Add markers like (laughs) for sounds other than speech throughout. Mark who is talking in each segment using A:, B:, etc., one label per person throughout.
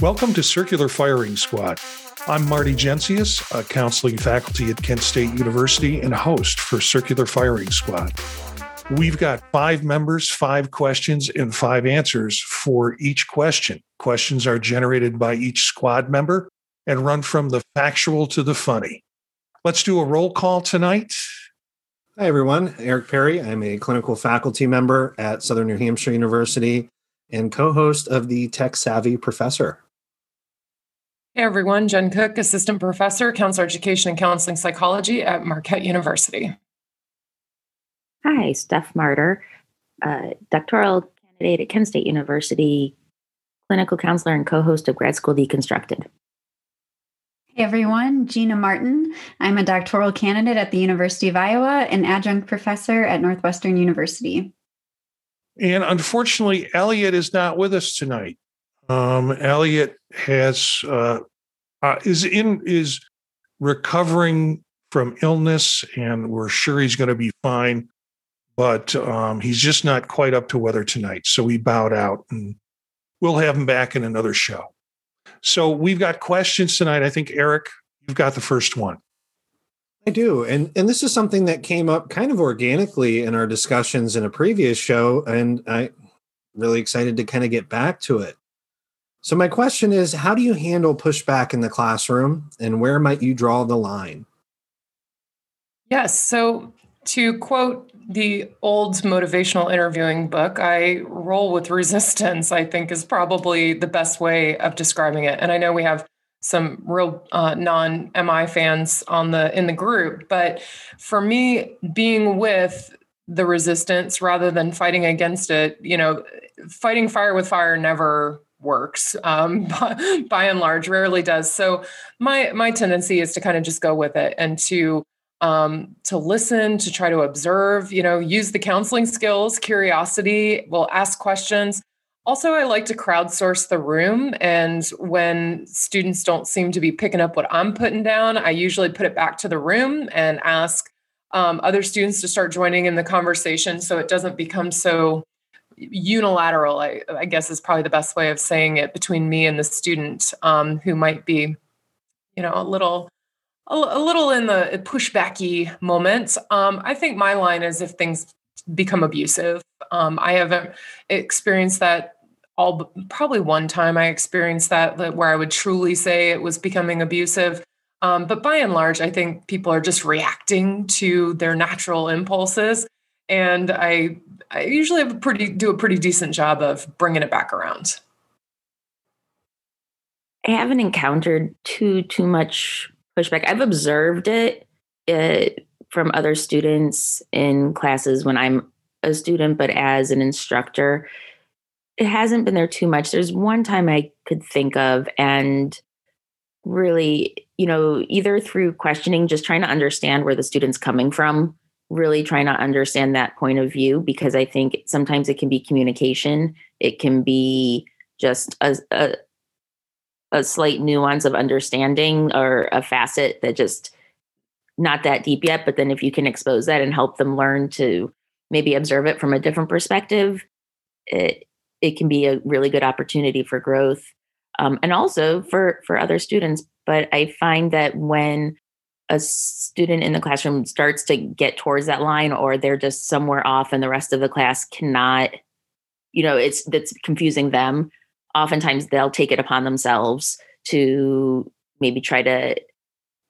A: Welcome to Circular Firing Squad. I'm Marty Jencius, a counseling faculty at Kent State University and host for Circular Firing Squad. We've got five members, five questions, and five answers for each question. Questions are generated by each squad member and run from the factual to the funny. Let's do a roll call tonight.
B: Hi, everyone. Eric Perry. I'm a clinical faculty member at Southern New Hampshire University and co host of the Tech Savvy Professor.
C: Hey everyone, Jen Cook, Assistant Professor, Counselor Education and Counseling Psychology at Marquette University.
D: Hi, Steph Martyr, uh, doctoral candidate at Kent State University, clinical counselor and co host of Grad School Deconstructed.
E: Hey everyone, Gina Martin. I'm a doctoral candidate at the University of Iowa and adjunct professor at Northwestern University.
A: And unfortunately, Elliot is not with us tonight. Um, Elliot has uh, uh, is in is recovering from illness, and we're sure he's going to be fine. But um, he's just not quite up to weather tonight, so we bowed out, and we'll have him back in another show. So we've got questions tonight. I think Eric, you've got the first one.
B: I do. And and this is something that came up kind of organically in our discussions in a previous show and I really excited to kind of get back to it. So, my question is how do you handle pushback in the classroom and where might you draw the line?
C: Yes. So, to quote the old motivational interviewing book, I roll with resistance, I think is probably the best way of describing it. And I know we have some real uh, non MI fans on the in the group, but for me, being with the resistance rather than fighting against it, you know, fighting fire with fire never works um, (laughs) by, by and large rarely does. So my my tendency is to kind of just go with it and to um, to listen to try to observe you know use the counseling skills. Curiosity will ask questions. Also i like to crowdsource the room and when students don't seem to be picking up what i'm putting down i usually put it back to the room and ask um, other students to start joining in the conversation so it doesn't become so unilateral, I, I, guess is probably the best way of saying it between me and the student um, who might be, you know, a little, a, a little in the pushbacky moment. Um, I think my line is if things become abusive. Um, I haven't experienced that all, probably one time I experienced that where I would truly say it was becoming abusive. Um, but by and large, I think people are just reacting to their natural impulses and I I usually have a pretty do a pretty decent job of bringing it back around.
D: I haven't encountered too too much pushback. I've observed it, it from other students in classes when I'm a student, but as an instructor, it hasn't been there too much. There's one time I could think of, and really, you know, either through questioning, just trying to understand where the student's coming from really trying to understand that point of view because I think sometimes it can be communication, it can be just a, a, a slight nuance of understanding or a facet that just not that deep yet. But then if you can expose that and help them learn to maybe observe it from a different perspective, it it can be a really good opportunity for growth um, and also for for other students. But I find that when a student in the classroom starts to get towards that line or they're just somewhere off and the rest of the class cannot you know it's that's confusing them oftentimes they'll take it upon themselves to maybe try to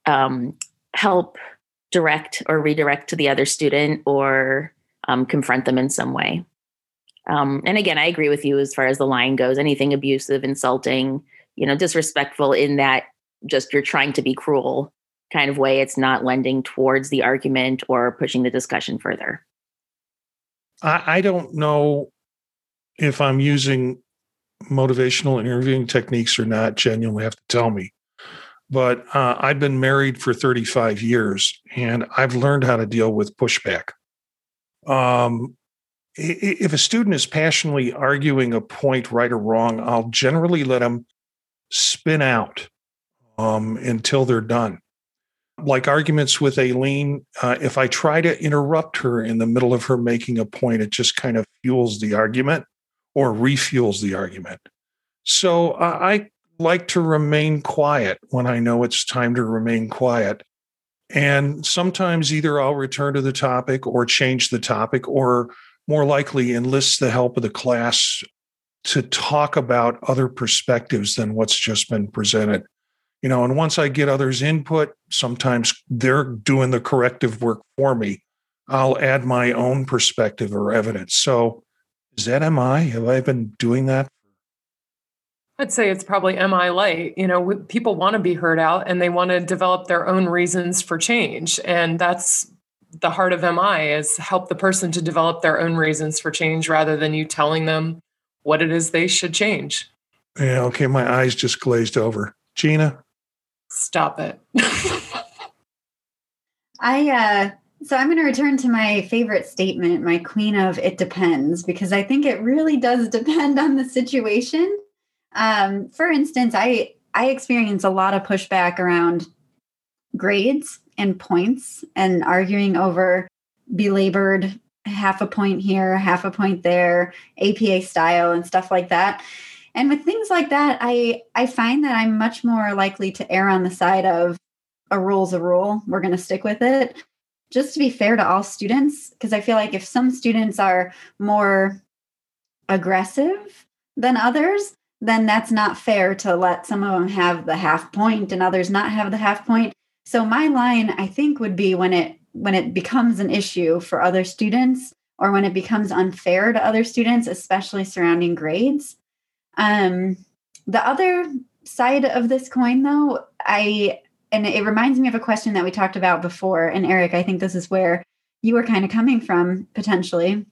D: um, help direct or redirect to the other student or um, confront them in some way. Um, and again i agree with you as far as the line goes anything abusive insulting you know disrespectful in that just you're trying to be cruel kind of way it's not lending towards the argument or pushing the discussion further.
A: I, I don't know if I'm using motivational interviewing techniques or not. You'll have to tell me. But uh, I've been married for 35 years and I've learned how to deal with pushback. Um, if a student is passionately arguing a point right or wrong, I'll generally let them spin out um, until they're done like arguments with Aileen, uh, if I try to interrupt her in the middle of her making a point, it just kind of fuels the argument or refuels the argument. So uh, I like to remain quiet when I know it's time to remain quiet. And sometimes either I'll return to the topic or change the topic, or more likely enlist the help of the class to talk about other perspectives than what's just been presented. You know, and once I get others' input, sometimes they're doing the corrective work for me. I'll add my own perspective or evidence. So, is that MI? Have I been doing that
C: I'd say it's probably MI light. You know, people want to be heard out and they want to develop their own reasons for change. And that's the heart of MI is help the person to develop their own reasons for change rather than you telling them what it is they should change.
A: Yeah, okay, my eyes just glazed over. Gina?
C: Stop it. (laughs)
E: I uh so I'm going to return to my favorite statement, my queen of it depends because I think it really does (laughs) depend on the situation. Um, for instance, I I experience a lot of pushback around grades and points and arguing over belabored half a point here, half a point there, APA style and stuff like that. And with things like that, I I find that I'm much more likely to err on the side of a rule's a rule. We're going to stick with it. Just to be fair to all students, because I feel like if some students are more aggressive than others, then that's not fair to let some of them have the half point and others not have the half point. So my line I think would be when it when it becomes an issue for other students or when it becomes unfair to other students, especially surrounding grades. Um, the other side of this coin though, I and it reminds me of a question that we talked about before and Eric, I think this is where you were kind of coming from potentially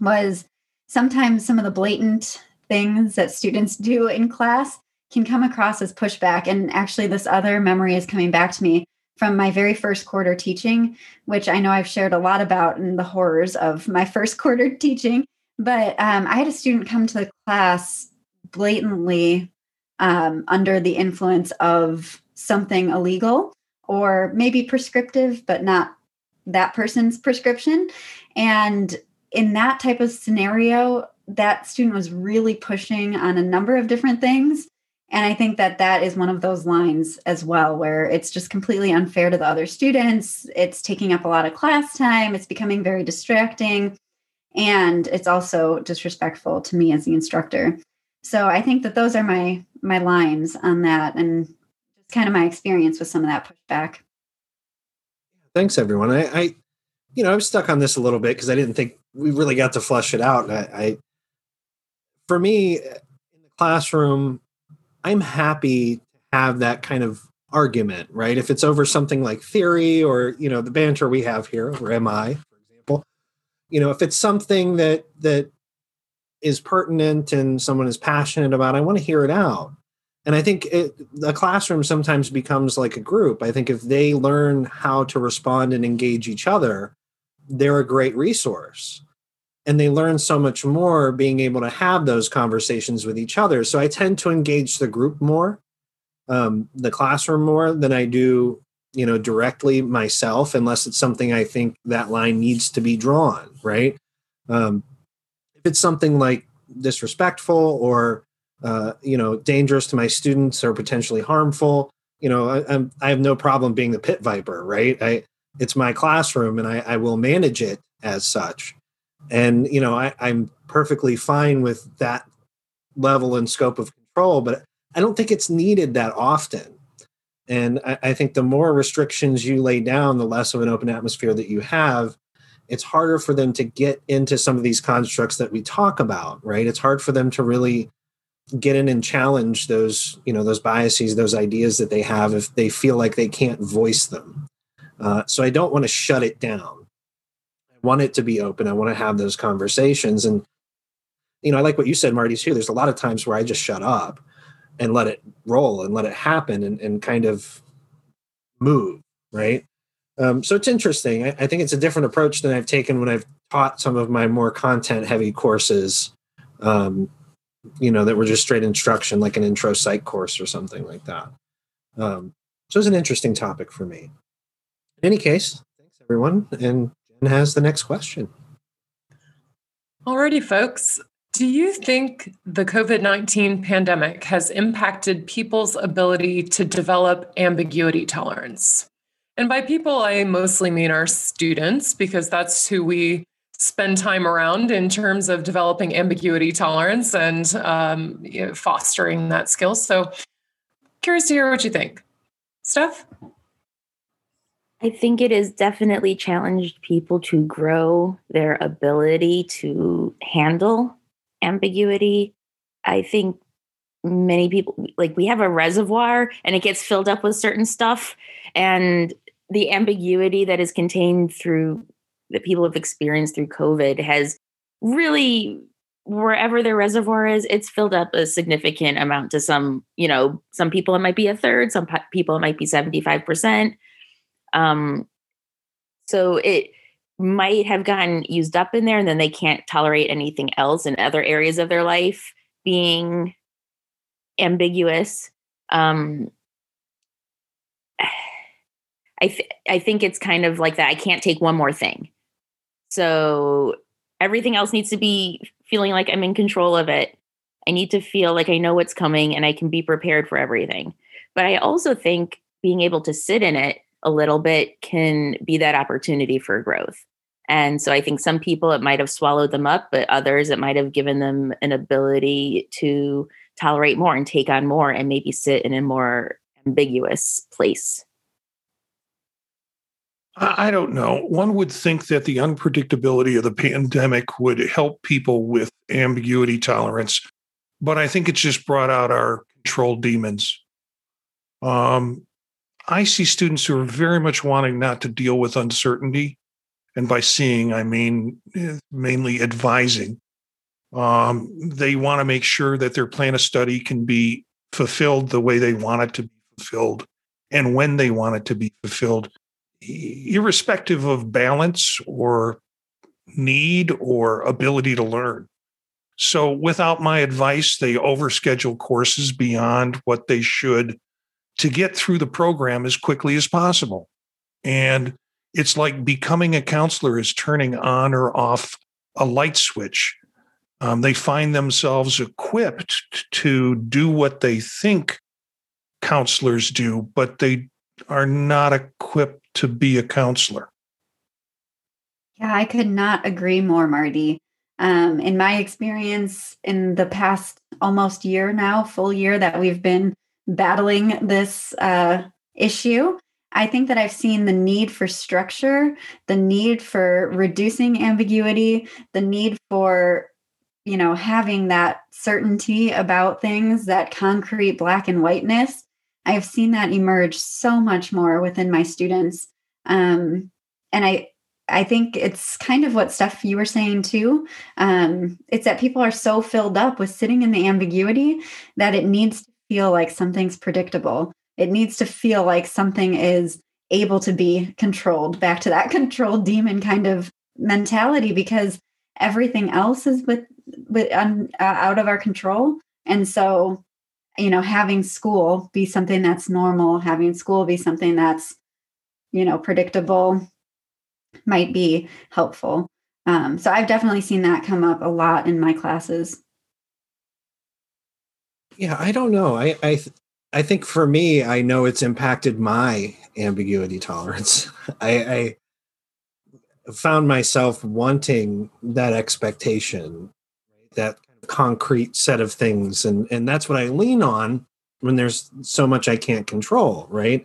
E: was sometimes some of the blatant things that students do in class can come across as pushback. And actually, this other memory is coming back to me from my very first quarter teaching, which I know I've shared a lot about in the horrors of my first (laughs) quarter teaching. But um, I had a student come to the class blatantly um, under the influence of something illegal or maybe prescriptive, but not that person's prescription. And in that type of scenario, that student was really pushing on a number of different things. And I think that that is one of those lines as well, where it's just completely unfair to the other students. It's taking up a lot of class time. It's becoming very distracting. And it's also disrespectful to me as the instructor. So I think that those are my my lines on that and just kind of my experience with some of that pushback.
B: Thanks everyone. I, I you know, I'm stuck on this a little bit because I didn't think we really got to flush it out. I, I for me in the classroom, I'm happy to have that kind of argument, right? If it's over something like theory or, you know, the banter we have here over MI, for example, you know, if it's something that that is pertinent and someone is passionate about, I want to hear it out. And I think it, the classroom sometimes becomes like a group. I think if they learn how to respond and engage each other, they're a great resource and they learn so much more being able to have those conversations with each other so i tend to engage the group more um, the classroom more than i do you know directly myself unless it's something i think that line needs to be drawn right um, if it's something like disrespectful or uh, you know dangerous to my students or potentially harmful you know I, I'm, I have no problem being the pit viper right? I it's my classroom and I, I will manage it as such. And you know I, i'm perfectly fine with that level and scope of control but i don't think it's needed that often. And I, I, think the more restrictions you lay down the less of an open atmosphere that you have it's harder for them to get into some of these constructs that we talk about right it's hard for them to really get in and challenge those you know those biases those ideas that they have if they feel like they can't voice them uh, so i don't want to shut it down I want it to be open. I want to have those conversations. And, you know, I like what you said, Marty, too. There's a lot of times where I just shut up and let it roll and let it happen and, and kind of move, right? Um, so it's interesting. I, I, think it's a different approach than I've taken when I've taught some of my more content heavy courses, um, you know, that were just straight instruction, like an intro psych course or something like that. Um, so it's an interesting topic for me. In any case, thanks everyone. And Jen has the next question.
C: Alrighty, folks. Do you think the COVID 19 pandemic has impacted people's ability to develop ambiguity tolerance? And by people, I mostly mean our students, because that's who we spend time around in terms of developing ambiguity tolerance and um, you know, fostering that skill. So, curious to hear what you think. Steph?
D: I think it has definitely challenged people to grow their ability to handle ambiguity. I think many people like we have a reservoir and it gets filled up with certain stuff and the ambiguity that is contained through that people have experienced through covid has really wherever the reservoir is it's filled up a significant amount to some you know some people it might be a third some people it might be 75% um so it might have gotten used up in there and then they can't tolerate anything else in other areas of their life being ambiguous. Um I th- I think it's kind of like that I can't take one more thing. So everything else needs to be feeling like I'm in control of it. I need to feel like I know what's coming and I can be prepared for everything. But I also think being able to sit in it a little bit can be that opportunity for growth. And so I think some people it might have swallowed them up, but others it might have given them an ability to tolerate more and take on more and maybe sit in a more ambiguous place.
A: I don't know. One would think that the unpredictability of the pandemic would help people with ambiguity tolerance, but I think it's just brought out our control demons. Um, I see students who are very much wanting not to deal with uncertainty and by seeing, I mean eh, mainly advising. Um, they want to make sure that their plan of study can be fulfilled the way they want it to be fulfilled and when they want it to be fulfilled, irrespective of balance or need or ability to learn. So, without my advice, they overschedule courses beyond what they should to get through the program as quickly as possible. And it's like becoming a counselor is turning on or off a light switch. Um, they find themselves equipped to do what they think counselors do, but they are not equipped to be a counselor.
E: Yeah, I could not agree more, Marty. Um, in my experience, in the past almost year now, full year that we've been battling this uh, issue, I think that I've seen the need for structure, the need for reducing ambiguity, the need for you know having that certainty about things, that concrete black and whiteness. I've seen that emerge so much more within my students, um, and I I think it's kind of what Steph you were saying too. Um, it's that people are so filled up with sitting in the ambiguity that it needs to feel like something's predictable. It needs to feel like something is able to be controlled. Back to that (laughs) controlled demon kind of mentality because everything else is with, with um, uh, out of our control. And so you know having school be something that's normal having school be something that's you know predictable might be helpful. Um, so i've definitely seen that come up a lot in my classes.
B: Yeah i don't know. I i I think for me, I know it's impacted my ambiguity tolerance. (laughs) I, I found myself wanting that expectation, that concrete set of things, and and that's what I lean on when there's so much I can't control, right?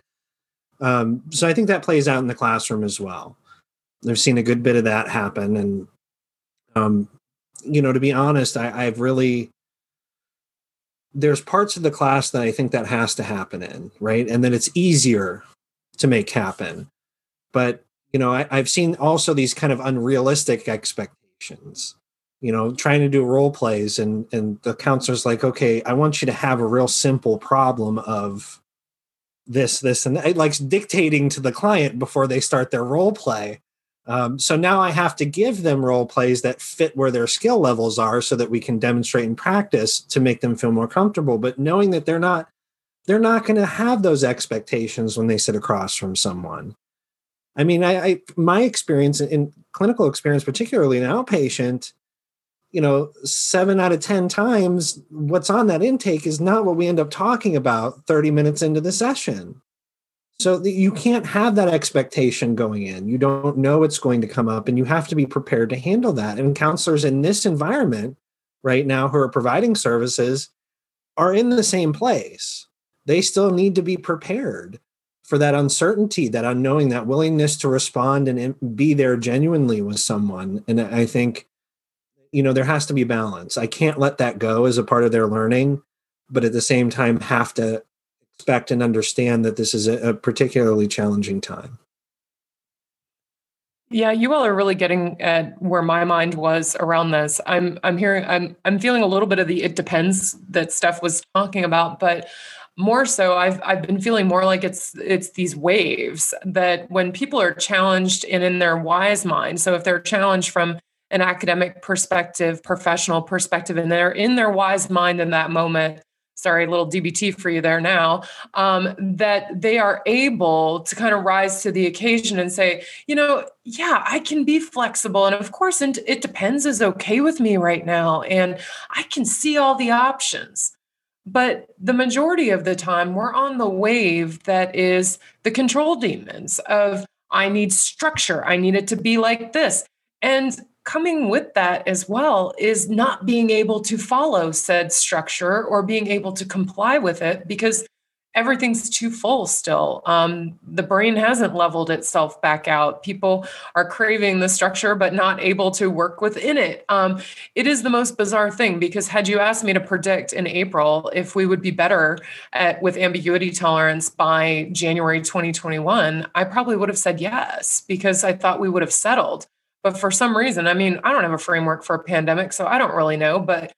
B: Um, so I think that plays out in the classroom as well. I've seen a good bit of that happen, and um, you know, to be honest, I, I've really there's parts of the class that I think that has to happen in, right? And then it's easier to make happen. But, you know, I, I've seen also these kind of unrealistic expectations, you know, trying to do role plays and and the counselor's like, okay, I want you to have a real simple problem of this, this, and that. like dictating to the client before they start their role play. Um, so now I have to give them role plays that fit where their skill levels are so that we can demonstrate and practice to make them feel more comfortable. But knowing that they're not, they're not going to have those expectations when they sit across from someone. I mean, I, I my experience in clinical experience, particularly an outpatient, you know, seven out of 10 times, what's on that intake is not what we end up talking about 30 minutes into the session. So you can't have that expectation going in. You don't know what's going to come up, and you have to be prepared to handle that. And counselors in this environment right now who are providing services are in the same place. They still need to be prepared for that uncertainty, that unknowing, that willingness to respond and be there genuinely with someone. And I think, you know, there has to be balance. I can't let that go as a part of their learning, but at the same time, have to expect and understand that this is a, a particularly challenging time.
C: Yeah, you all are really getting at where my mind was around this. I'm I'm hearing I'm I'm feeling a little bit of the it depends that Steph was talking about, but more so I've I've been feeling more like it's it's these waves that when people are challenged and in their wise mind. So if they're challenged from an academic perspective, professional perspective, and they're in their wise mind in that moment, sorry, a little DBT for you there now, um, that they are able to kind of rise to the occasion and say, you know, yeah, I can be flexible. And of course, and it depends is okay with me right now. And I can see all the options. But the majority of the time, we're on the wave that is the control demons of, I need structure. I need it to be like this. And coming with that as well is not being able to follow said structure or being able to comply with it because everything's too full still. Um, the brain hasn't leveled itself back out. People are craving the structure, but not able to work within it. Um, it is the most bizarre thing because had you asked me to predict in April if we would be better at with ambiguity tolerance by January 2021, I probably would have said yes because I thought we would have settled. But for some reason, I mean, I don't have a framework for a pandemic, so I don't really know. But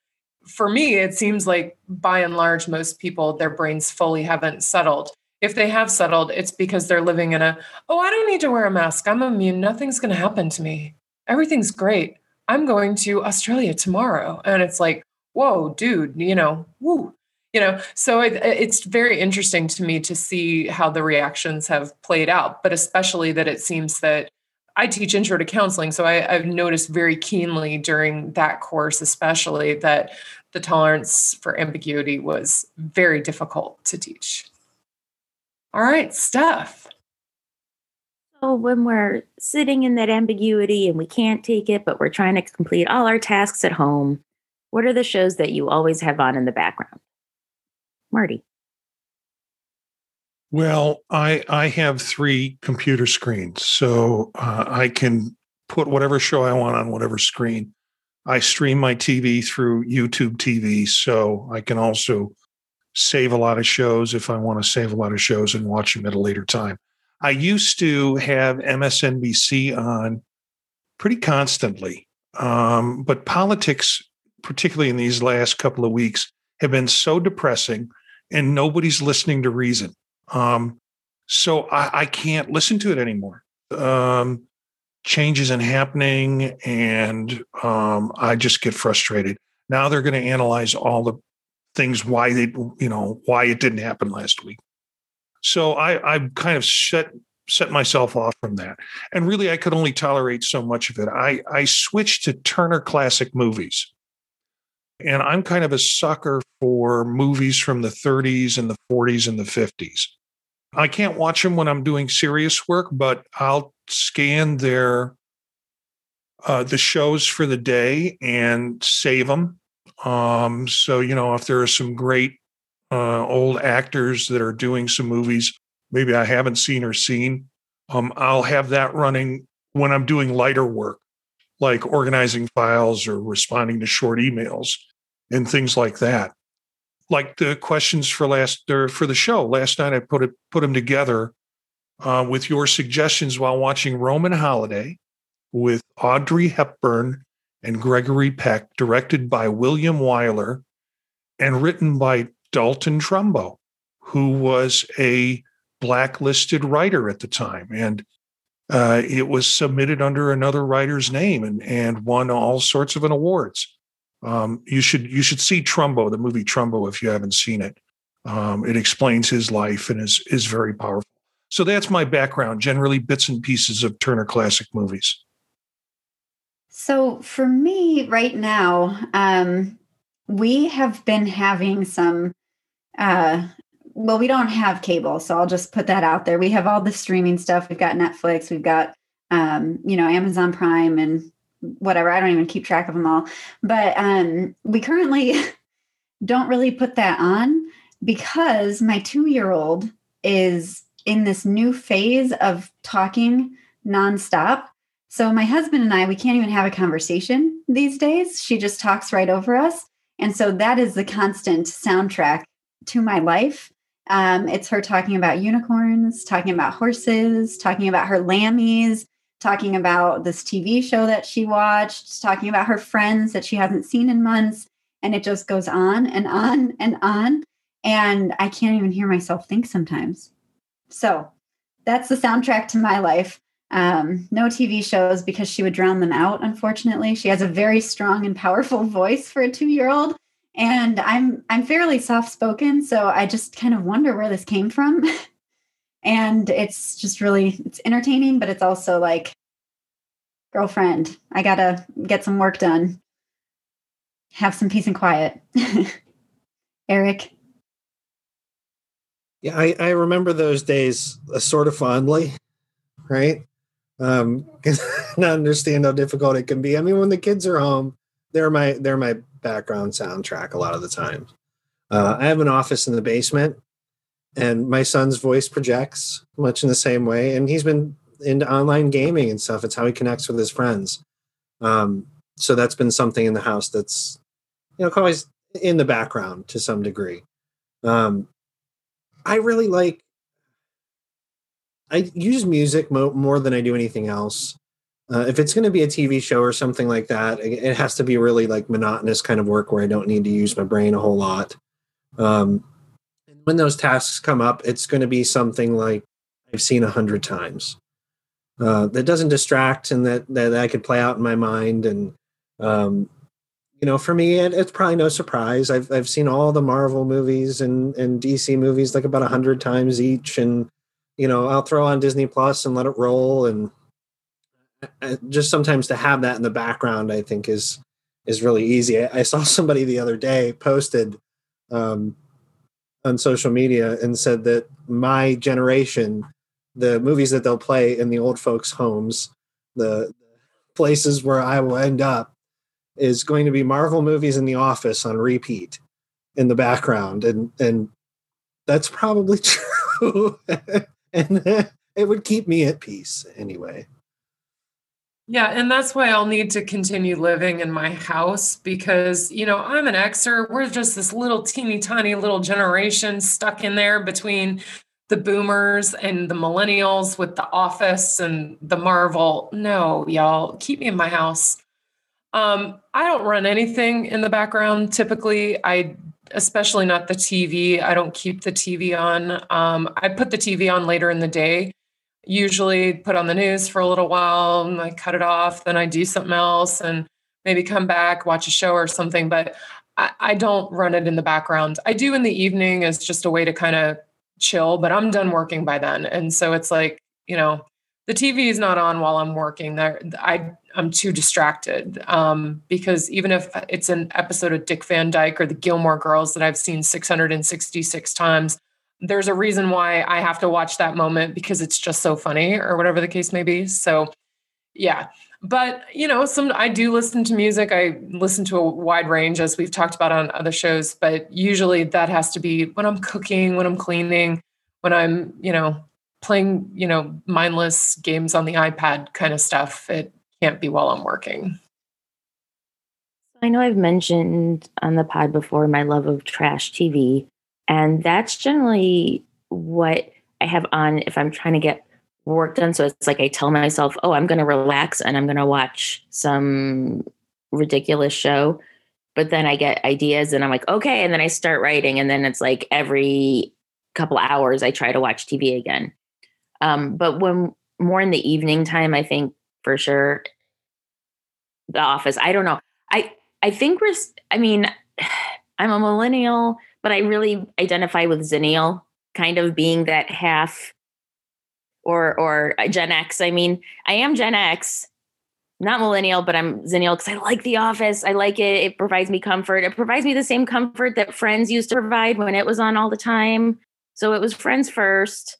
C: for me, it seems like by and large, most people, their brains fully haven't settled. If they have settled, it's because they're living in a, oh, I don't need to wear a mask. I'm immune. Nothing's going to happen to me. Everything's great. I'm going to Australia tomorrow. And it's like, whoa, dude, you know, woo. You know, so it, it's very interesting to me to see how the reactions have played out, but especially that it seems that I teach intro to counseling, so I, have noticed very keenly during that course, especially that the tolerance for ambiguity was very difficult to teach. All right, Steph.
D: So when we're sitting in that ambiguity and we can't take it, but we're trying to complete all our tasks at home, what are the shows that you always have on in the background? Marty.
A: Well, I I have three computer screens, so uh, I can put whatever show I want on whatever screen. I stream my TV through YouTube TV, so I can also save a lot of shows if I want to save a lot of shows and watch them at a later time. I used to have MSNBC on pretty constantly, um, but politics, particularly in these last couple of weeks, have been so depressing, and nobody's listening to reason. Um, so I, I, can't listen to it anymore. Um, change isn't happening, and um, I just get frustrated. Now they're going to analyze all the things why they, you know, why it didn't happen last week. So I, I've kind of set set myself off from that, and really I could only tolerate so much of it. I I switched to Turner Classic Movies. And I'm kind of a sucker for movies from the 30s and the 40s and the 50s. I can't watch them when I'm doing serious work, but I'll scan their uh, the shows for the day and save them. Um, so you know, if there are some great uh, old actors that are doing some movies, maybe I haven't seen or seen, um, I'll have that running when I'm doing lighter work, like organizing files or responding to short emails and things like that like the questions for last or for the show last night. I put it put them together uh, with your suggestions while watching Roman Holiday with Audrey Hepburn and Gregory Peck, directed by William Wyler and written by Dalton Trumbo, who was a blacklisted writer at the time. And uh, it was submitted under another writer's name and, and won all sorts of an awards. Um, you should you should see Trumbo, the movie Trumbo, if you haven't seen it. Um, it explains his life and is is very powerful. So that's my background. Generally, bits and pieces of Turner Classic Movies.
E: So for me right now, um, we have been having some. Uh, well, we don't have cable, so I'll just put that out there. We have all the streaming stuff. We've got Netflix. We've got um, you know Amazon Prime and whatever. I don't even keep track of them all. But um, we currently (laughs) don't really put that on because my two year old is in this new phase of talking nonstop. So my husband and I, we can't even have a conversation these days. She just talks right over us. And so that is the constant soundtrack to my life. Um, it's her talking about unicorns, talking about horses, talking about her lammies, talking about this TV show that she watched, talking about her friends that she hasn't seen in months. And it just goes on and on and on. And I can't even hear myself think sometimes. So that's the soundtrack to my life. Um, no TV shows because she would drown them out, unfortunately. She has a very strong and powerful (laughs) voice for a two year old. And I'm I'm fairly soft spoken, so I just kind of wonder where this came from. (laughs) and it's just really it's entertaining, but it's also like girlfriend, I gotta get some work done. Have some peace and quiet. (laughs) Eric.
B: Yeah, I, I remember those days uh, sort of fondly, right? Um, (laughs) not understand how difficult it can be. I mean, when the kids are home, they're my they're my background soundtrack a lot of the time. Uh, I have an office in the basement, and my son's voice projects much in the same way. And he's been into online gaming and stuff. It's how he connects with his friends. Um, so that's been something in the house that's you know always in the background to some degree. Um, I really like. I use music mo- more than I do anything else. Uh, if it's going to be a TV show or something like that, it, has to be really like monotonous kind of work where I don't need to use my brain a whole lot. Um, when those tasks come up, it's going to be something like I've seen a hundred times. Uh, that doesn't distract and that that I could play out in my mind. And um, you know, for me, it, it's probably no surprise. I've I've seen all the Marvel movies and and DC movies like about a hundred times each, and you know, I'll throw on Disney Plus and let it roll. And just sometimes to have that in the background, I think is is really easy. I, I saw somebody the other day posted um, on social media and said that my generation, the movies that they'll play in the old folks' homes, the places where I will end up, is going to be Marvel movies in the office on repeat in the background, and and that's probably (laughs) true, (laughs) and it would keep me at peace anyway.
C: Yeah, and that's why I'll need to continue living in my house because, you know, I'm an Xer. We're just this little teeny tiny little generation stuck in there between the boomers and the millennials with the office and the Marvel. No, y'all, keep me in my house. Um, I don't run anything in the background typically. I especially not the TV. I don't keep the TV on. Um, I put the TV on later in the day usually put on the news for a little while and I cut it off. Then I do something else and maybe come back, watch a show or something. But I, I don't run it in the background. I do in the evening as just a way to kind of chill, but I'm done working by then. And so it's like, you know, the TV is not on while I'm working. There, I I'm too distracted um, because even if it's an episode of Dick Van Dyke or the Gilmore Girls that I've seen 666 times, there's a reason why I have to watch that moment because it's just so funny or whatever the case may be. So, yeah. But, you know, some I do listen to music. I listen to a wide range as we've talked about on other shows, but usually that has to be when I'm cooking, when I'm cleaning, when I'm, you know, playing, you know, mindless games on the iPad kind of stuff. It can't be while I'm working.
D: I know I've mentioned on the pod before my love of trash TV. And that's generally what I have on if I'm trying to get work done. So it's like I tell myself, oh, I'm going to relax and I'm going to watch some ridiculous show. But then I get ideas and I'm like, okay. And then I start writing. And then it's like every couple hours I try to watch TV again. Um, but when more in the evening time, I think for sure the office. I don't know. I I think we're I mean, (sighs) I'm a millennial but I really identify with Zennial kind of being that half or or uh, Gen X. I mean, I am Gen X, not millennial, but I'm zennial because I like The Office. I like it. It provides me comfort. It provides me the same comfort that Friends used to provide when it was on all the time. So it was Friends first,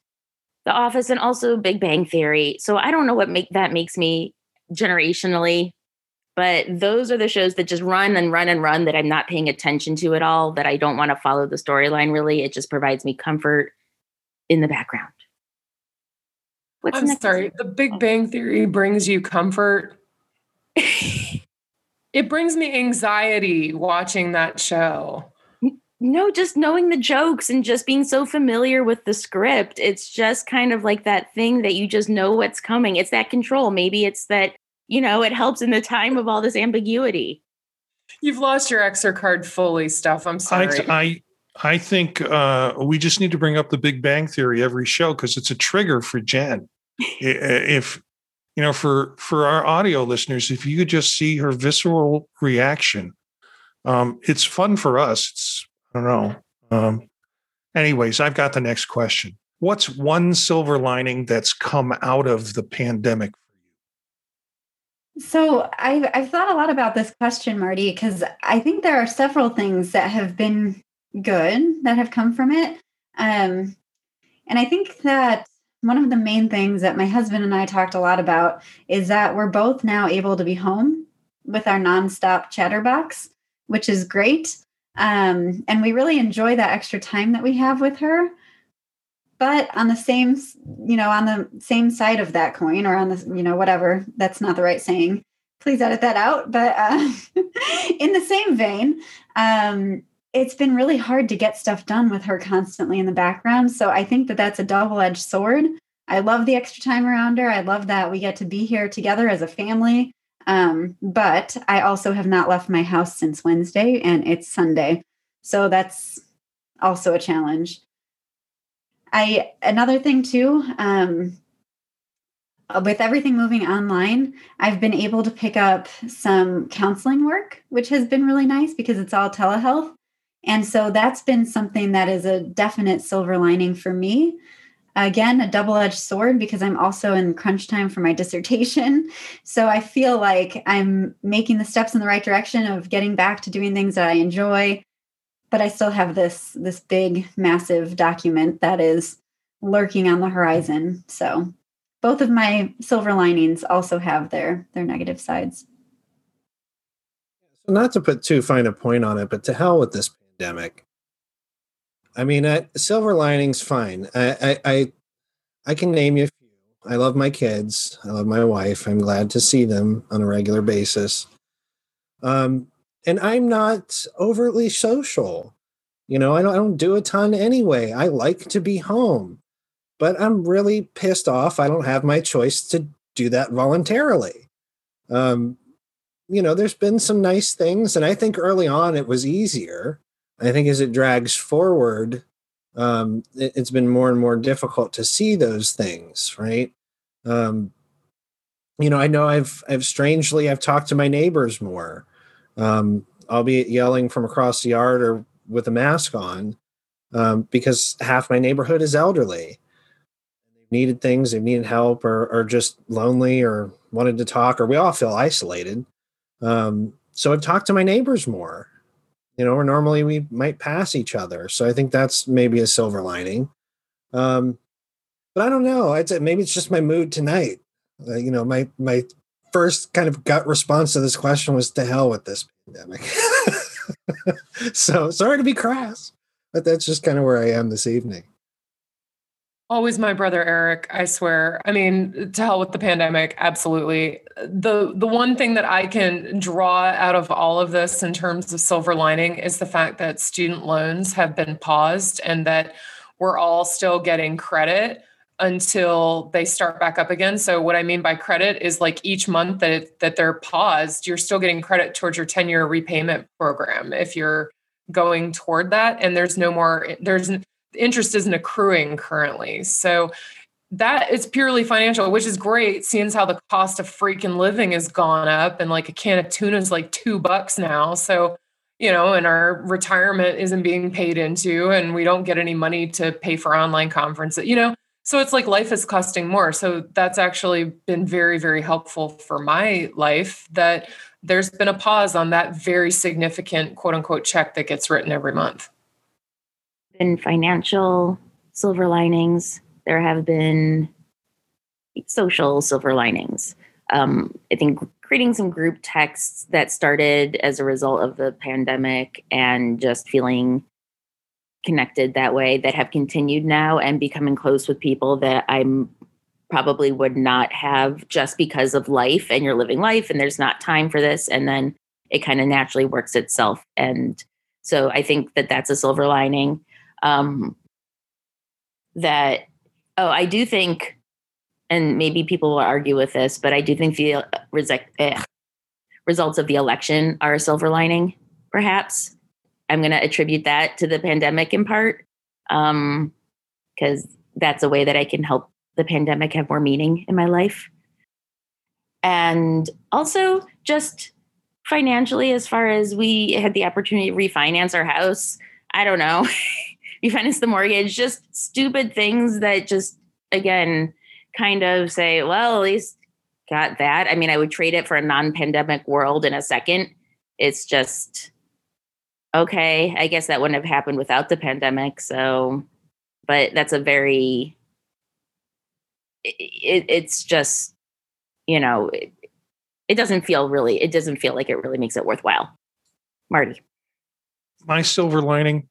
D: The Office, and also Big Bang Theory. So I don't know what make that makes me generationally, but those are the shows that just run and run and run that I'm not paying attention to at all. That I don't want to follow the storyline. Really, it just provides me comfort in the background.
C: What's I'm sorry. The Big Bang Theory brings you comfort (laughs) it brings me anxiety watching that show.
D: No, just knowing the jokes and just being so familiar with the script. It's just kind of like that thing that you just know what's coming. It's that control. Maybe it's that, you know, it helps in the time of all this ambiguity.
C: You've lost your extra card fully, Steph. I'm sorry.
A: I, I, I think uh, we just need to bring up the Big Bang Theory every show because it's a trigger for Jen. (laughs) if you know, for for our audio listeners, if you could just see her visceral reaction, um, it's fun for us. It's I don't know. Um, anyways, I've got the next question. What's one silver lining that's come out of the pandemic for
E: you? So I've I've thought a lot about this question, Marty, because I think there are several things that have been good that have come from it. Um, and I think that one of the main things that my husband and I talked a lot about is that we're both now able to be home with our nonstop chatterbox, which is great. Um, and we really enjoy that extra time that we have with her. But on the same, you know, on the same side of that coin, or on the, you know, whatever, that's not the right saying. Please edit that out. But uh, (laughs) in the same vein, um, it's been really hard to get stuff done with her constantly in the background. So I think that that's a double edged sword. I love the extra time around her. I love that we get to be here together as a family. Um, but I also have not left my house since Wednesday and it's Sunday. So that's also a challenge. I another thing too, um, with everything moving online, I've been able to pick up some counseling work, which has been really nice because it's all telehealth. And so that's been something that is a definite silver lining for me. Again, a double edged sword because I'm also in crunch time for my dissertation. (laughs) So I feel like I'm making the steps in the right direction of getting back to doing things that I enjoy. But I still have this this big, massive document that is lurking on the horizon. So both of my silver linings also have their their negative sides.
B: Not to put too fine a point on it, but to hell with this pandemic. I mean, I, silver linings, fine. I, I, I, I can name you a few. I love my kids. I love my wife. I'm glad to see them on a regular basis. Um, and I'm not overtly social. You know, I don't, I don't do a ton anyway. I like to be home, but I'm really pissed off. I don't have my choice to do that voluntarily. Um, you know, there's been some nice things, and I think early on it was easier I think as it drags forward, um, it, has been more and more difficult to see those things, right? Um, you know, I know I've I've strangely I've talked to my neighbors more, um, albeit yelling from across the yard or with a mask on, um, because half my neighborhood is elderly. They've needed things, they've needed help, or or just lonely, or wanted to talk, or we all feel isolated. Um, so I've talked to my neighbors more, you know, or normally we might pass each other. So I think that's maybe a silver lining. Um, but I don't know. I'd say maybe it's just my mood tonight. Uh, you know, my my first kind of gut response to this question was to hell with this pandemic. (laughs) so sorry to be crass, but that's just kind of where I am this evening.
C: Always my brother Eric, I swear. I mean, to hell with the pandemic, absolutely. The the one thing that I can draw out of all of this in terms of silver lining is the fact that student loans have been paused and that we're all still getting credit until they start back up again. So what I mean by credit is like each month that it, that they're paused, you're still getting credit towards your 10-year repayment program if you're going toward that and there's no more there's interest isn't accruing currently. So that is purely financial, which is great, seeing how the cost of freaking living has gone up and like a can of tuna is like two bucks now. So, you know, and our retirement isn't being paid into and we don't get any money to pay for online conferences, you know. So it's like life is costing more. So that's actually been very, very helpful for my life that there's been a pause on that very significant quote unquote check that gets written every month.
D: Been financial silver linings. There have been social silver linings. Um, I think creating some group texts that started as a result of the pandemic and just feeling connected that way that have continued now and becoming close with people that I'm probably would not have just because of life and you're living life and there's not time for this. And then it kind of naturally works itself. And so i think that that's a silver lining um that oh i do think and maybe people will argue with this but i do think the uh, results of the election are a silver lining perhaps i'm going to attribute that to the pandemic in part um because that's a way that i can help the pandemic have more meaning in my life. And also just financially, as far as we had the opportunity to refinance our house, I don't know, (laughs) refinance the mortgage, just stupid things that just, again, kind of say, well, at least got that. I mean, I would trade it for a non pandemic world in a second. It's just, okay, I guess that wouldn't have happened without the pandemic. So, but that's a very it, it's just you know it, it doesn't feel really it doesn't feel like it really makes it worthwhile. Marty.
A: My silver lining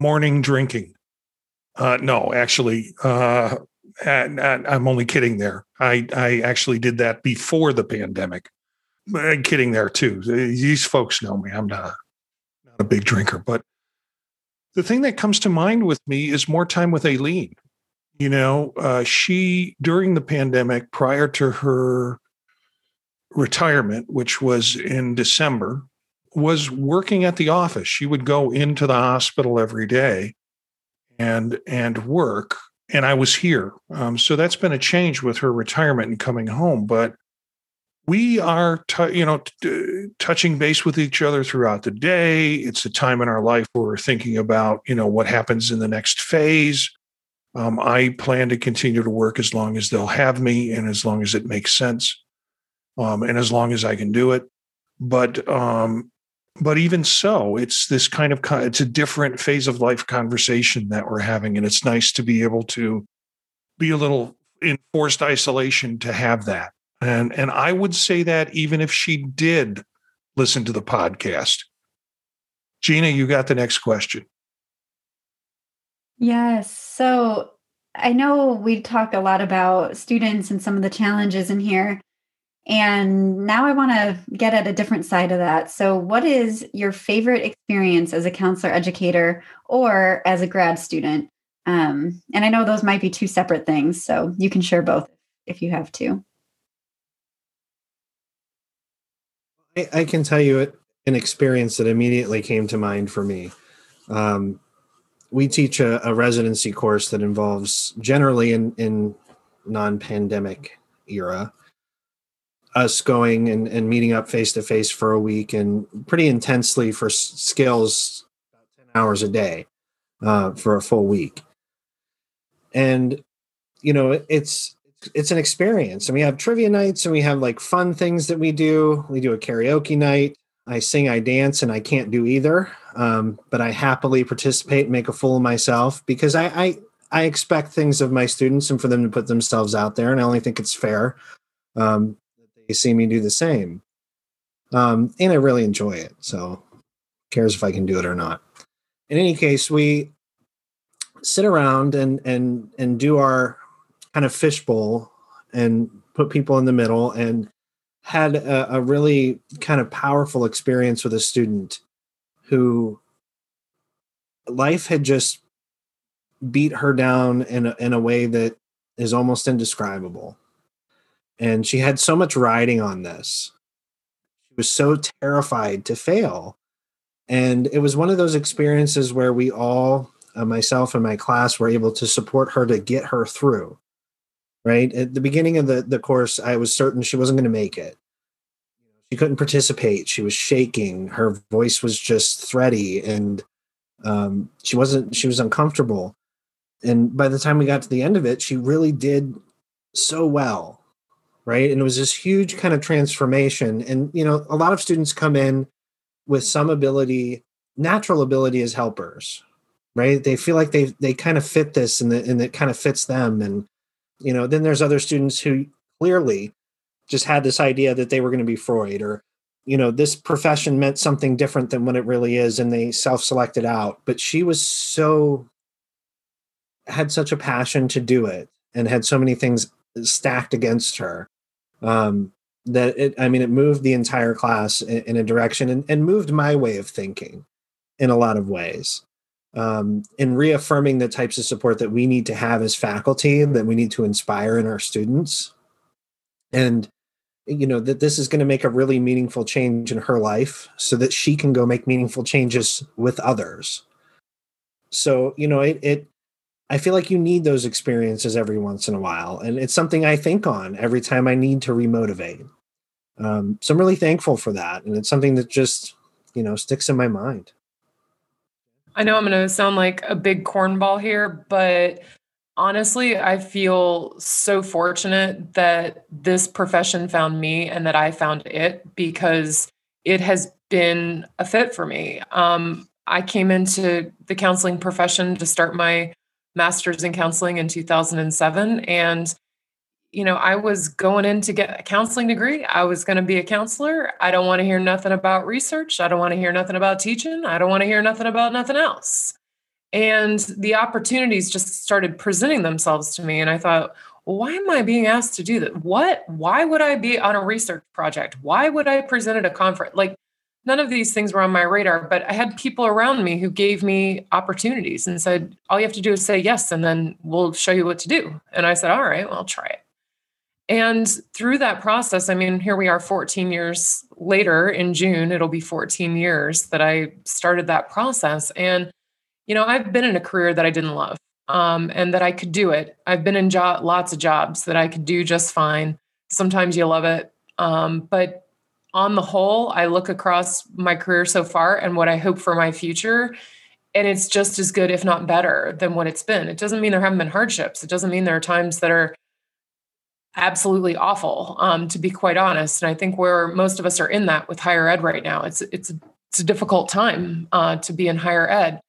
A: morning drinking. Uh, no actually uh, i'm only kidding there. I i actually did that before the pandemic. I'm kidding there too. These folks know me i'm not a, big drinker but the thing that comes to mind with me is more time with aileen you know, uh, she, during the pandemic, prior to her retirement, which was in December, was working at the office. She would go into the hospital every day and and work. And I was here, um, so that's been a change with her retirement and coming home. But we are, t- you know, t- touching base with each other throughout the day. It's a time in our life where we're thinking about, you know, what happens in the next phase. Um, I plan to continue to work as long as they'll have me and as long as it makes sense um, and as long as I can do it. But um, but even so, it's this kind of it's a different phase of life conversation that we're having, and it's nice to be able to be a little in forced isolation to have that. And and I would say that even if she did listen to the podcast. Gina, you got the next question.
E: Yes. So I know we talk a lot about students and some of the challenges in here. And now I want to get at a different side of that. So, what is your favorite experience as a counselor educator or as a grad student? Um, and I know those might be two separate things. So, you can share both if you have to.
B: I, I can tell you an experience that immediately came to mind for me. Um, we teach a, a, residency course that involves generally in, in non-pandemic era us going and, and meeting up face to face for a week and pretty intensely for skills 10 hours a day uh, for a full week and you know it's it's an experience and we have trivia nights and we have like fun things that we do we do a karaoke night i sing i dance and i can't do either um, but I happily participate and make a fool of myself because I, I, I expect things of my students and for them to put themselves out there, and I only think it's fair um, that they see me do the same. Um, and I really enjoy it. So, cares if I can do it or not. In any case, we sit around and and and do our kind of fishbowl and put people in the middle and had a, a really kind of powerful experience with a student who life had just beat her down in a, in a way that is almost indescribable. And she had so much riding on this. She was so terrified to fail. And it was one of those experiences where we all, uh, myself and my class, were able to support her to get her through. Right at the beginning of the, the course, I was certain she wasn't going to make it she couldn't participate. She was shaking. Her voice was just thready, and um, she wasn't. She was uncomfortable. and by the time we got to the end of it, she really did so well. Right. And it was this huge kind of transformation. And, you know, a lot of students come in with some ability, natural ability as helpers, right? They feel like they they kind of fit this and, the, and it kind of fits them. And, you know, then there's other students who clearly just had this idea that they were going to be Freud or, you know, this profession meant something different than what it really is. And they self selected out. But she was so had such a passion to do it and had so many things stacked against her um, that it i mean it moved the entire class in, in a direction and, and, moved my way of thinking in a lot of ways um, in reaffirming the types of support that we need to have as faculty that we need to inspire in our students and you know that this is going to make a really meaningful change in her life so that she can go make meaningful changes with others so you know it, it I feel like you need those experiences every once in a while. And it's something I think on every time I need to remotivate. Um, so I'm really thankful for that. And it's something that just, you know, sticks in my mind.
C: I know I'm going to sound like a big cornball here, but honestly, I feel so fortunate that this profession found me and that I found it because it has been a fit for me. Um, I came into the counseling profession to start my master's in counseling in 2007 and you know i was going in to get a counseling degree. I was going to be a counselor. I don't want to hear nothing about research. I don't want to hear nothing about teaching. I don't want to hear nothing about nothing else. And the opportunities just started presenting themselves to me and i thought why am i being asked to do that? What? Why would i be on a research project? Why would i present at a conference? Like none of these things were on my radar, but I had people around me who gave me opportunities and said, all you have to do is say yes, and then we'll show you what to do. And I said, all right, well, I'll try it. And through that process, I mean, here we are 14 years later in June, it'll be 14 years that I started that process. And, you know, I've been in a career that I didn't love um, and that I could do it. I've been in jo- lots of jobs that I could do just fine. Sometimes you love it. Um, but on the whole, I look across my career so far and what I hope for my future, and it's just as good, if not better, than what it's been. It doesn't mean there haven't been hardships. It doesn't mean there are times that are absolutely awful, um, to be quite honest. And I think where most of us are in that with higher ed right now, it's it's it's a difficult time uh, to be in higher ed.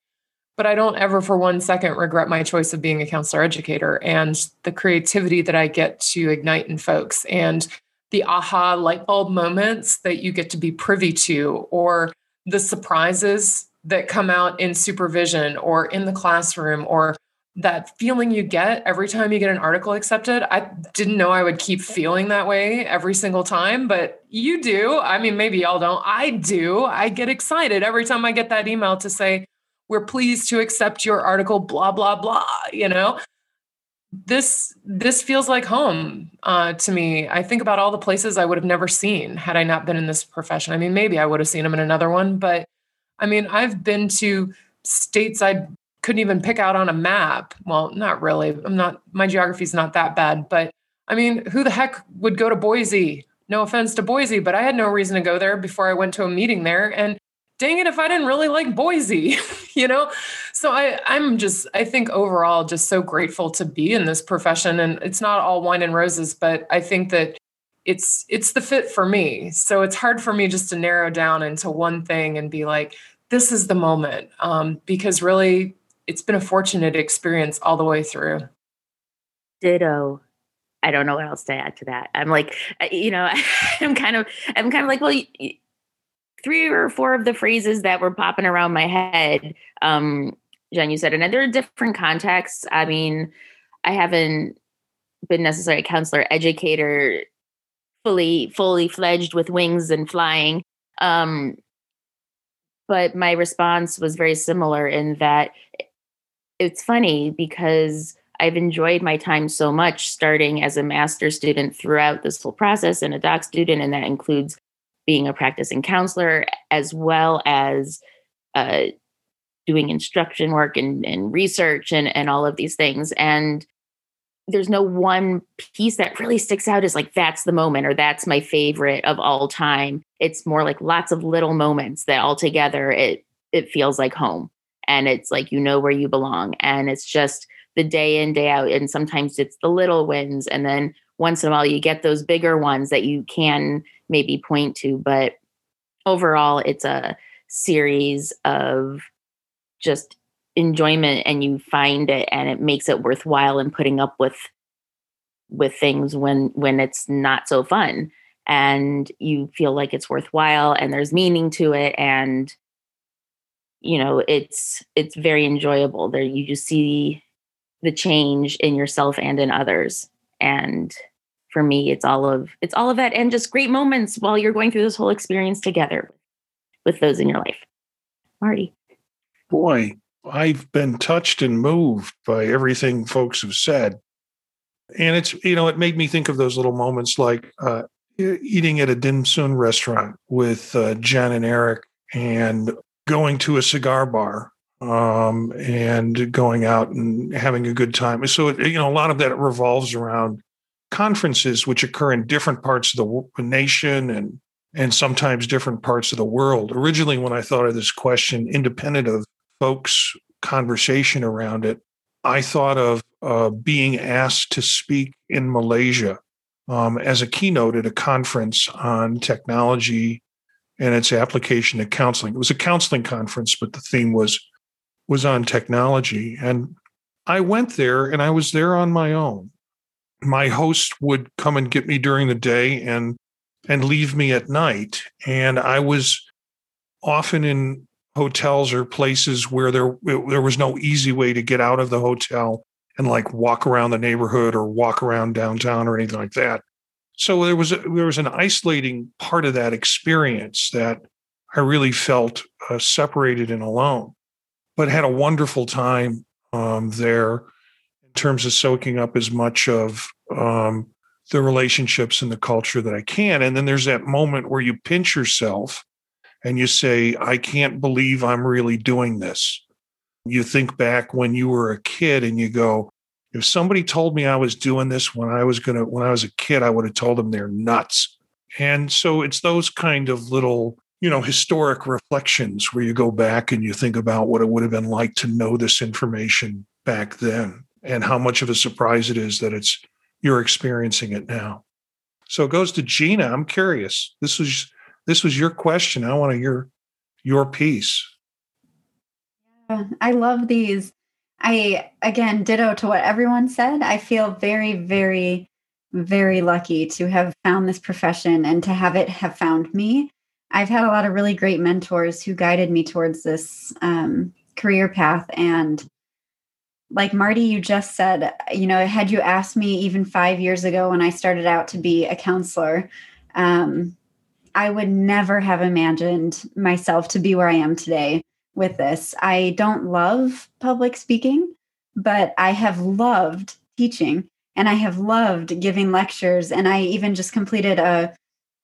C: But I don't ever for one second regret my choice of being a counselor educator and the creativity that I get to ignite in folks and the aha light bulb moments that you get to be privy to, or the surprises that come out in supervision or in the classroom, or that feeling you get every time you get an article accepted. I didn't know I would keep feeling that way every single time, but you do. I mean, maybe y'all don't. I do. I get excited every time I get that email to say, we're pleased to accept your article, blah, blah, blah, you know? this this feels like home uh, to me. I think about all the places I would have never seen had I not been in this profession. I mean, maybe I would have seen them in another one, but I mean, I've been to states I couldn't even pick out on a map. Well, not really. I'm not. My geography is not that bad, but I mean, who the heck would go to Boise? No offense to Boise, but I had no reason to go there before I went to a meeting there, and dang it if I didn't really like Boise, (laughs) you know? So I, I'm just, I think overall just so grateful to be in this profession. And it's not all wine and roses, but I think that it's it's the fit for me. So it's hard for me just to narrow down into one thing and be like, this is the moment. Um, because really it's been a fortunate experience all the way through.
D: Ditto. I don't know what else to add to that. I'm like, you know, (laughs) I'm kind of, I'm kind of like, well, three or four of the phrases that were popping around my head. Um, Jen, you said, and there are different contexts. I mean, I haven't been necessarily a counselor educator fully fully fledged with wings and flying um, but my response was very similar in that it's funny because I've enjoyed my time so much starting as a master student throughout this whole process and a doc student, and that includes being a practicing counselor as well as uh, doing instruction work and, and research and, and all of these things. And there's no one piece that really sticks out as like that's the moment or that's my favorite of all time. It's more like lots of little moments that all together it it feels like home. And it's like you know where you belong. And it's just the day in day out and sometimes it's the little wins and then once in a while you get those bigger ones that you can maybe point to but overall it's a series of just enjoyment and you find it and it makes it worthwhile and putting up with with things when when it's not so fun and you feel like it's worthwhile and there's meaning to it and you know it's it's very enjoyable there. You just see the change in yourself and in others. And for me it's all of it's all of that and just great moments while you're going through this whole experience together with those in your life. Marty.
A: Boy i've been touched and moved by everything folks have said. And it's you know it made me think of those little moments like uh, eating at a dim sum restaurant with uh, jen and eric and going to a cigar bar um, and going out and having a good time. So, you know, a lot of that revolves around conferences which occur in different parts of the nation and and sometimes different parts of the world. Originally, when I thought of this question, independent of folks' conversation around it, I thought of uh, being asked to speak in Malaysia um, as a keynote at a conference on technology and its application to counseling. It was a counseling conference, but the theme was was on technology. And I went there and I was there on my own. My host would come and get me during the day and and leave me at night. And I was often in hotels or places where there there was no easy way to get out of the hotel and like walk around the neighborhood or walk around downtown or anything like that. So there was a, there was an isolating part of that experience that I really felt uh, separated and alone, but had a wonderful time um, there in terms of soaking up as much of um, the relationships and the culture that I can. And then there's that moment where you pinch yourself and you say, I can't believe I'm really doing this. You think back when you were a kid and you go, if somebody told me I was doing this when I was gonna when I was a kid, I would have told them they're nuts. And so it's those kind of little, you know, historic reflections where you go back and you think about what it would have been like to know this information back then and how much of a surprise it is that it's you're experiencing it now. So it goes to Gina. I'm curious. This was this was your question. I want to hear your piece.
E: I love these I, again, ditto to what everyone said. I feel very, very, very lucky to have found this profession and to have it have found me. I've had a lot of really great mentors who guided me towards this um, career path. And like Marty, you just said, you know, had you asked me even five years ago when I started out to be a counselor, um, I would never have imagined myself to be where I am today with this. I don't love public speaking, but I have loved teaching and I have loved giving lectures. And I even just completed a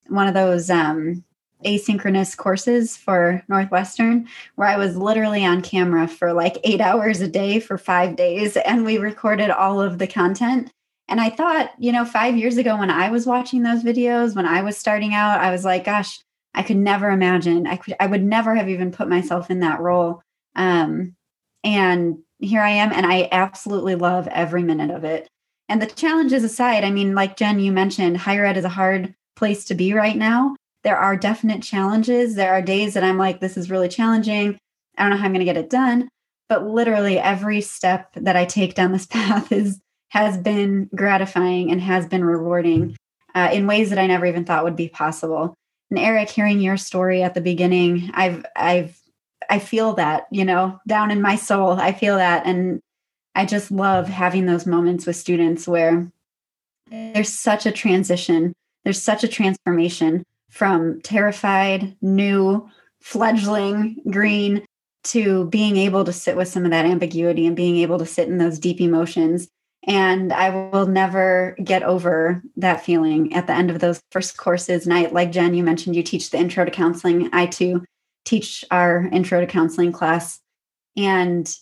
E: one of those um, asynchronous courses for Northwestern where I was literally on camera for like eight (laughs) hours a day for five days and we recorded all of the content. And I thought, you know, five years ago when I was watching those videos, when I was starting out, I was like, gosh, I could never imagine. I could I would never have even put myself in that role. Um, and here I am, and I absolutely love every minute of it. And the challenges aside, I mean, like Jen, you mentioned, higher ed is a hard place to be right now. There are definite challenges. There are days that I'm like, this is really challenging. I don't know how I'm going to get it done. But literally every step that I take down this (laughs) path is has been gratifying and has been rewarding uh, in ways that I never even thought would be possible and Eric, hearing your story at the beginning, I've I've I feel that, you know, down in my soul. I feel that. And I just love having those moments with students where there's such a transition, there's such a transformation from terrified, new, fledgling green to being able to sit with some of that ambiguity and being able to sit in those deep emotions and I will never get over that feeling at the end of those first courses. And I, like Jen, you mentioned you teach the intro to counseling. I too teach our intro to counseling class. And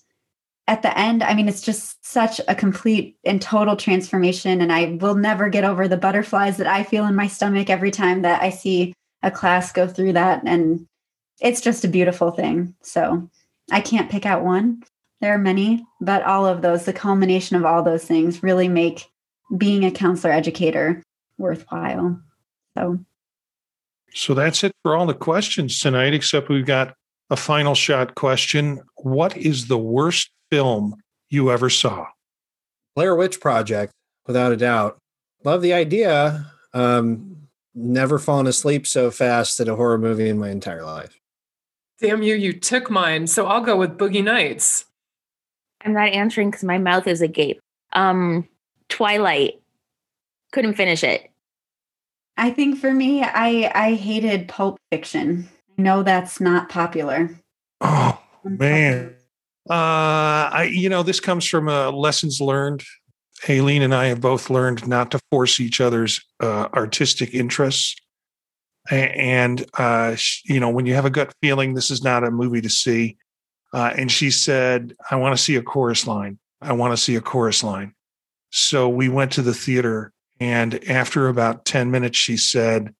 E: at the end, I mean, it's just such a complete and total transformation. And I will never get over the butterflies that I feel in my stomach every time that I see a class go through that. And it's just a beautiful thing. So I can't pick out one, There are many, but all of those, the culmination of all those things really make being a counselor educator worthwhile. So
A: So that's it for all the questions tonight, except we've got a final shot question. What is the worst film you ever saw?
B: Blair Witch Project, without a doubt. Love the idea. Um, never fallen asleep so fast at a horror movie in my entire life.
C: Damn you, you took mine. So I'll go with Boogie Nights.
D: I'm not answering because my mouth is agape. Um, Twilight. Couldn't finish it.
E: I think for me, I I hated Pulp Fiction. I know that's not popular.
A: Oh man. Uh I you know, this comes from uh, lessons learned. Aileen and I have both learned not to force each other's uh, artistic interests. And uh, you know, when you have a gut feeling this is not a movie to see, uh, and she said, "I want to see a chorus line. I want to see a chorus line." So we went to the theater, and after about ten minutes, she said,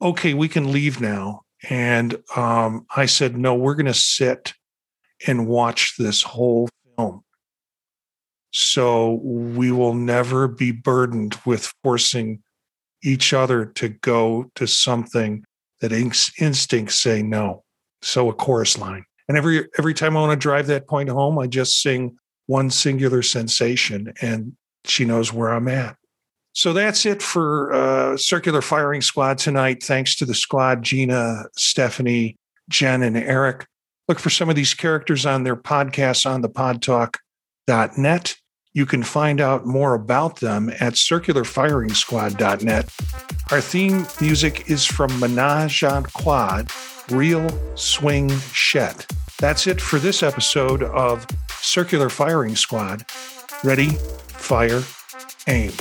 A: "Okay, we can leave now." And um, I said, "No, we're going to sit and watch this whole film." So we will never be burdened with forcing each other to go to something that instincts say no. So a chorus line. And every every time I want to drive that point home, I just sing one singular sensation and she knows where I'm at. So that's it for uh, Circular Firing Squad tonight. Thanks to the squad, Gina, Stephanie, Jen, and Eric. Look for some of these characters on their podcasts on the podtalk.net. You can find out more about them at circularfiringsquad.net. Our theme music is from Menage a Quad, Real Swing Shet. That's it for this episode of Circular Firing Squad. Ready, fire, aim.